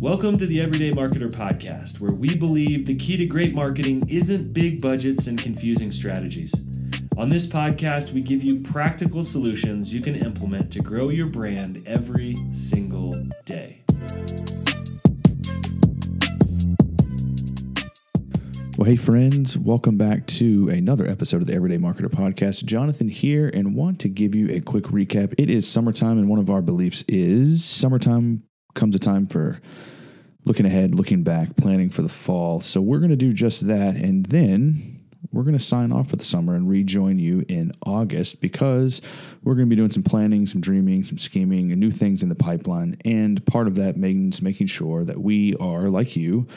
Welcome to the Everyday Marketer Podcast, where we believe the key to great marketing isn't big budgets and confusing strategies. On this podcast, we give you practical solutions you can implement to grow your brand every single day. Well, hey, friends, welcome back to another episode of the Everyday Marketer Podcast. Jonathan here, and want to give you a quick recap. It is summertime, and one of our beliefs is summertime comes a time for looking ahead, looking back, planning for the fall. So we're going to do just that. And then we're going to sign off for the summer and rejoin you in August because we're going to be doing some planning, some dreaming, some scheming, and new things in the pipeline. And part of that means making sure that we are, like you,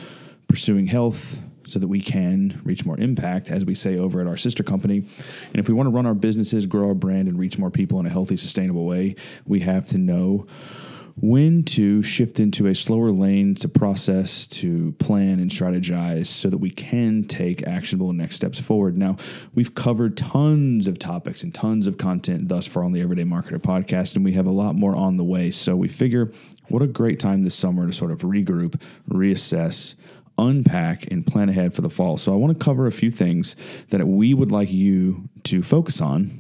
pursuing health so that we can reach more impact, as we say over at our sister company. And if we want to run our businesses, grow our brand, and reach more people in a healthy, sustainable way, we have to know when to shift into a slower lane to process, to plan and strategize so that we can take actionable next steps forward. Now, we've covered tons of topics and tons of content thus far on the Everyday Marketer podcast, and we have a lot more on the way. So we figure what a great time this summer to sort of regroup, reassess, unpack and plan ahead for the fall. So I want to cover a few things that we would like you to focus on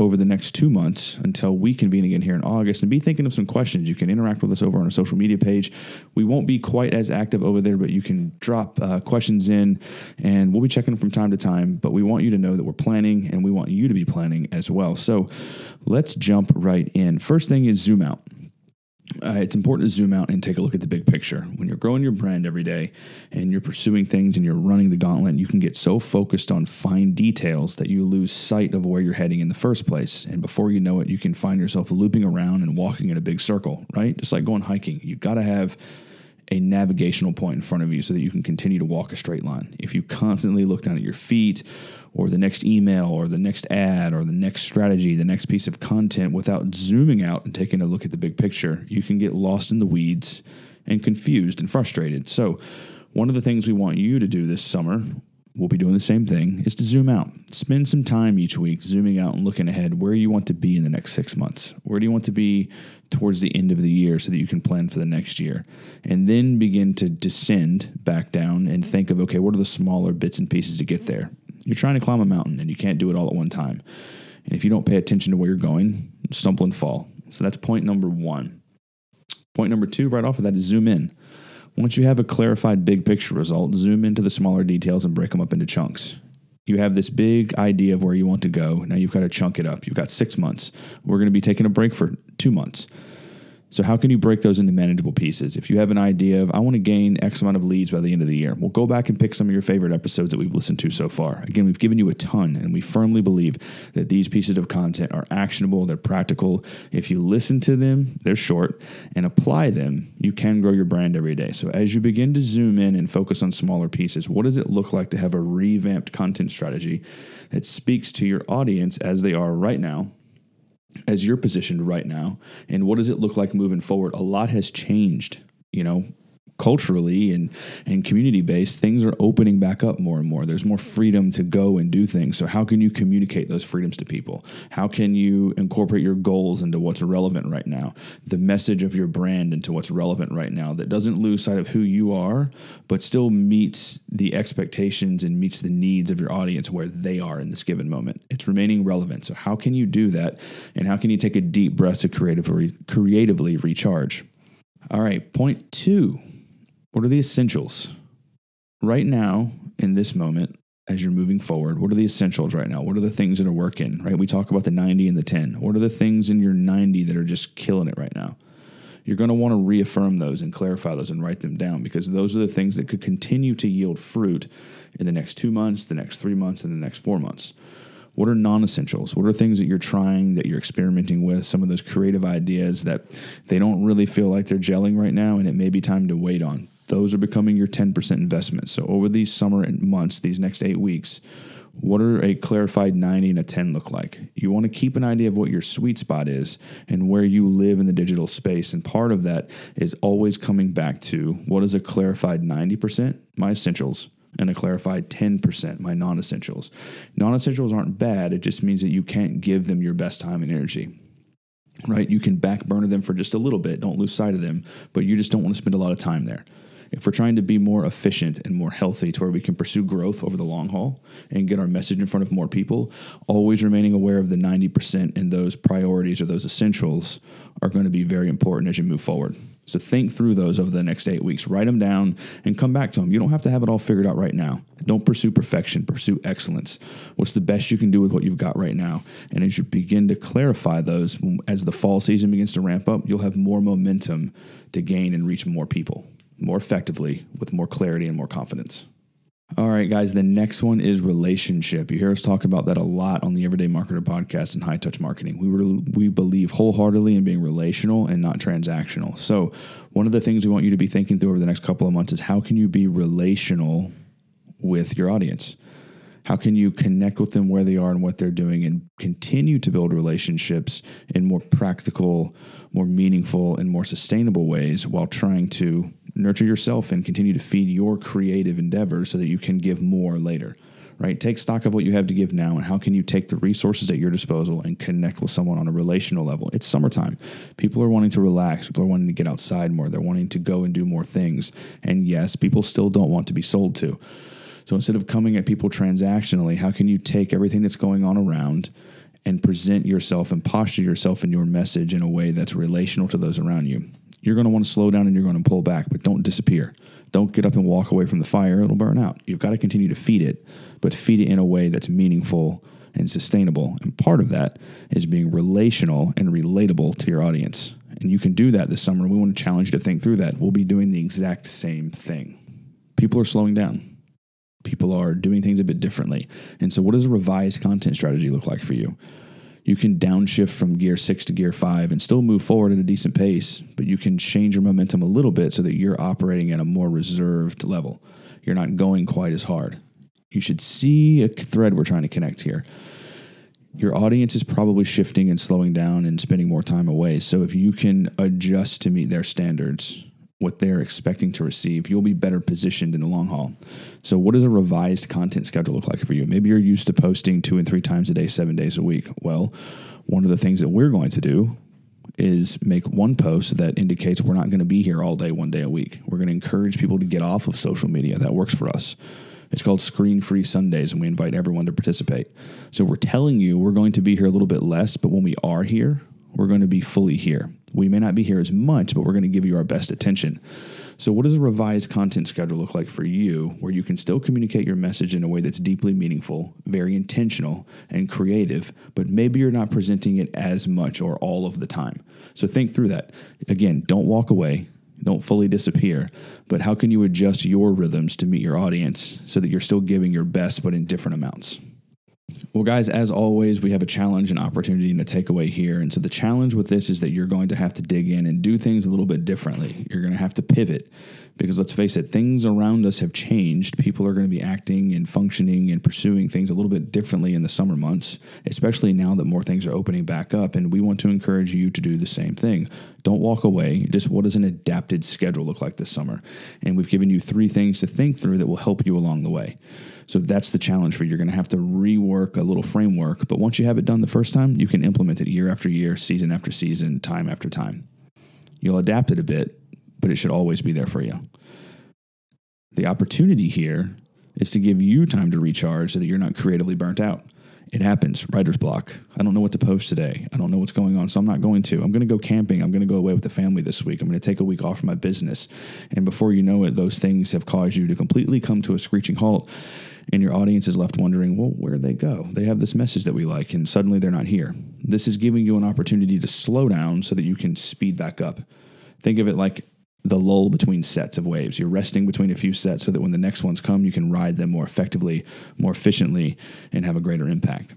over the next two months until we convene again here in August and be thinking of some questions. You can interact with us over on our social media page. We won't be quite as active over there, but you can drop uh, questions in and we'll be checking from time to time. But we want you to know that we're planning and we want you to be planning as well. So let's jump right in. First thing is zoom out uh, it's important to zoom out and take a look at the big picture. When you're growing your brand every day and you're pursuing things and you're running the gauntlet, you can get so focused on fine details that you lose sight of where you're heading in the first place. And before you know it, you can find yourself looping around and walking in a big circle, right? Just like going hiking. You got to have a navigational point in front of you so that you can continue to walk a straight line. If you constantly look down at your feet or the next email or the next ad or the next strategy, the next piece of content without zooming out and taking a look at the big picture, you can get lost in the weeds and confused and frustrated. So, one of the things we want you to do this summer we'll be doing the same thing is to zoom out. Spend some time each week zooming out and looking ahead where you want to be in the next six months. Where do you want to be towards the end of the year so that you can plan for the next year? And then begin to descend back down and think of, okay, what are the smaller bits and pieces to get there? You're trying to climb a mountain and you can't do it all at one time. And if you don't pay attention to where you're going, stumble and fall. So that's point number one. Point number two, right off of that, is zoom in. Once you have a clarified big picture result, zoom into the smaller details and break them up into chunks. You have this big idea of where you want to go. Now you've got to chunk it up. You've got six months. We're going to be taking a break for two months. So, how can you break those into manageable pieces? If you have an idea of, I want to gain X amount of leads by the end of the year, well, go back and pick some of your favorite episodes that we've listened to so far. Again, we've given you a ton, and we firmly believe that these pieces of content are actionable, they're practical. If you listen to them, they're short, and apply them, you can grow your brand every day. So, as you begin to zoom in and focus on smaller pieces, what does it look like to have a revamped content strategy that speaks to your audience as they are right now? As you're positioned right now and what does it look like moving forward? A lot has changed you know culturally and and community based things are opening back up more and more. There's more freedom to go and do things. So how can you communicate those freedoms to people? How can you incorporate your goals into what's relevant right now? The message of your brand into what's relevant right now that doesn't lose sight of who you are but still meets the expectations and meets the needs of your audience where they are in this given moment. It's remaining relevant. So how can you do that? And how can you take a deep breath to creatively creatively recharge? All right point 2 what are the essentials right now in this moment as you're moving forward? What are the essentials right now? What are the things that are working, right? We talk about the 90 and the 10. What are the things in your 90 that are just killing it right now? You're going to want to reaffirm those and clarify those and write them down because those are the things that could continue to yield fruit in the next two months, the next three months, and the next four months. What are non essentials? What are things that you're trying, that you're experimenting with? Some of those creative ideas that they don't really feel like they're gelling right now, and it may be time to wait on those are becoming your 10% investment. So over these summer months, these next eight weeks, what are a clarified 90 and a 10 look like? You want to keep an idea of what your sweet spot is and where you live in the digital space. And part of that is always coming back to what is a clarified 90%, my essentials, and a clarified 10%, my non essentials. Non essentials aren't bad, it just means that you can't give them your best time and energy. right? You can back burner them for just a little bit. Don't lose sight of them, but you just don't want to spend a lot of time there. If we're trying to be more efficient and more healthy to where we can pursue growth over the long haul and get our message in front of more people, always remaining aware of the 90% and those priorities or those essentials are going to be very important as you move forward. So think through those over the next eight weeks. Write them down and come back to them. You don't have to have it all figured out right now. Don't pursue perfection, pursue excellence. What's the best you can do with what you've got right now? And as you begin to clarify those, as the fall season begins to ramp up, you'll have more momentum to gain and reach more people more effectively with more clarity and more confidence. All right, guys, the next one is relationship. You hear us talk about that a lot on the Everyday Marketer podcast and High Touch Marketing. We, re- we believe wholeheartedly in being relational and not transactional. So, one of the things we want you to be thinking through over the next couple of months is how can you be relational with your audience? How can you connect with them where they are and what they're doing and continue to build relationships in more practical, more meaningful, and more sustainable ways while trying to nurture yourself and continue to feed your creative endeavors so that you can give more later? Right? Take stock of what you have to give now and how can you take the resources at your disposal and connect with someone on a relational level. It's summertime. People are wanting to relax. People are wanting to get outside more. They're wanting to go and do more things. And yes, people still don't want to be sold to. So instead of coming at people transactionally, how can you take everything that's going on around and present yourself and posture yourself in your message in a way that's relational to those around you? You're going to want to slow down and you're going to pull back, but don't disappear. Don't get up and walk away from the fire. It'll burn out. You've got to continue to feed it, but feed it in a way that's meaningful and sustainable. And part of that is being relational and relatable to your audience. And you can do that this summer. We want to challenge you to think through that. We'll be doing the exact same thing. People are slowing down people are doing things a bit differently. And so, what does a revised content strategy look like for you? You can downshift from gear six to gear five and still move forward at a decent pace, but you can change your momentum a little bit so that you're operating at a more reserved level. You're not going quite as hard. You should see a thread we're trying to connect here. Your audience is probably shifting and slowing down and spending more time away. So, if you can adjust to meet their standards, what they're expecting to receive, you'll be better positioned in the long haul. So, what does a revised content schedule look like for you? Maybe you're used to posting two and three times a day, seven days a week. Well, one of the things that we're going to do is make one post that indicates we're not going to be here all day, one day a week. We're going to encourage people to get off of social media. That works for us. It's called Screen Free Sundays, and we invite everyone to participate. So, we're telling you we're going to be here a little bit less, but when we are here, we're going to be fully here. We may not be here as much, but we're going to give you our best attention. So, what does a revised content schedule look like for you where you can still communicate your message in a way that's deeply meaningful, very intentional, and creative, but maybe you're not presenting it as much or all of the time? So, think through that. Again, don't walk away, don't fully disappear, but how can you adjust your rhythms to meet your audience so that you're still giving your best, but in different amounts? Well, guys, as always, we have a challenge and opportunity and a takeaway here. And so the challenge with this is that you're going to have to dig in and do things a little bit differently. You're going to have to pivot because let's face it, things around us have changed. People are going to be acting and functioning and pursuing things a little bit differently in the summer months, especially now that more things are opening back up. And we want to encourage you to do the same thing. Don't walk away. Just what does an adapted schedule look like this summer? And we've given you three things to think through that will help you along the way. So that's the challenge for you. You're going to have to rework a little framework, but once you have it done the first time, you can implement it year after year, season after season, time after time. You'll adapt it a bit, but it should always be there for you. The opportunity here is to give you time to recharge so that you're not creatively burnt out. It happens, writer's block. I don't know what to post today. I don't know what's going on, so I'm not going to. I'm going to go camping. I'm going to go away with the family this week. I'm going to take a week off from my business. And before you know it, those things have caused you to completely come to a screeching halt and your audience is left wondering, well, where'd they go? They have this message that we like, and suddenly they're not here. This is giving you an opportunity to slow down so that you can speed back up. Think of it like the lull between sets of waves. You're resting between a few sets so that when the next ones come, you can ride them more effectively, more efficiently, and have a greater impact.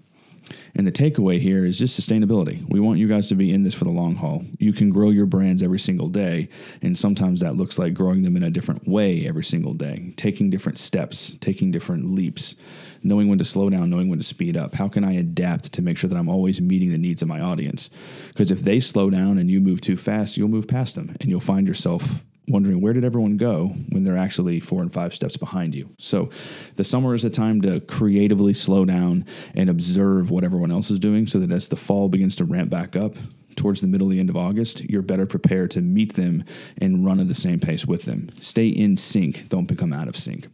And the takeaway here is just sustainability. We want you guys to be in this for the long haul. You can grow your brands every single day, and sometimes that looks like growing them in a different way every single day, taking different steps, taking different leaps, knowing when to slow down, knowing when to speed up. How can I adapt to make sure that I'm always meeting the needs of my audience? Because if they slow down and you move too fast, you'll move past them and you'll find yourself wondering where did everyone go when they're actually four and five steps behind you. So the summer is a time to creatively slow down and observe what everyone else is doing so that as the fall begins to ramp back up, towards the middle, the end of August, you're better prepared to meet them and run at the same pace with them. Stay in sync, don't become out of sync.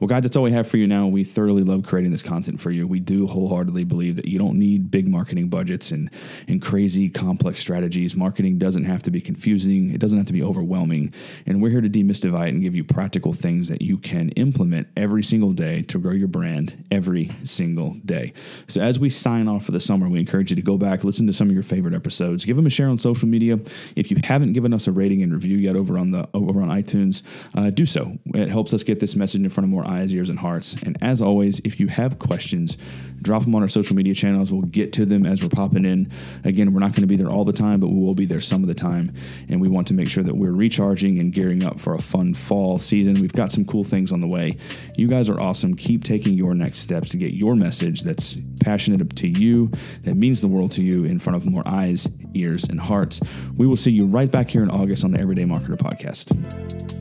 Well, guys, that's all we have for you now. We thoroughly love creating this content for you. We do wholeheartedly believe that you don't need big marketing budgets and, and crazy complex strategies. Marketing doesn't have to be confusing, it doesn't have to be overwhelming. And we're here to demystify it and give you practical things that you can implement every single day to grow your brand every single day. So, as we sign off for the summer, we encourage you to go back, listen to some of your favorite episodes, give them a share on social media. If you haven't given us a rating and review yet over on the over on iTunes, uh, do so. It helps us get this message in front of more eyes, ears, and hearts. And as always, if you have questions, drop them on our social media channels. We'll get to them as we're popping in. Again, we're not going to be there all the time, but we will be there some of the time. And we want to make sure that we're recharging and gearing up for a fun fall season. We've got some cool things on the way. You guys are awesome. Keep taking your next steps to get your message that's passionate to you, that means the world to you, in front of more eyes, ears, and hearts. We will see you right back here in August on the Everyday Marketer Podcast.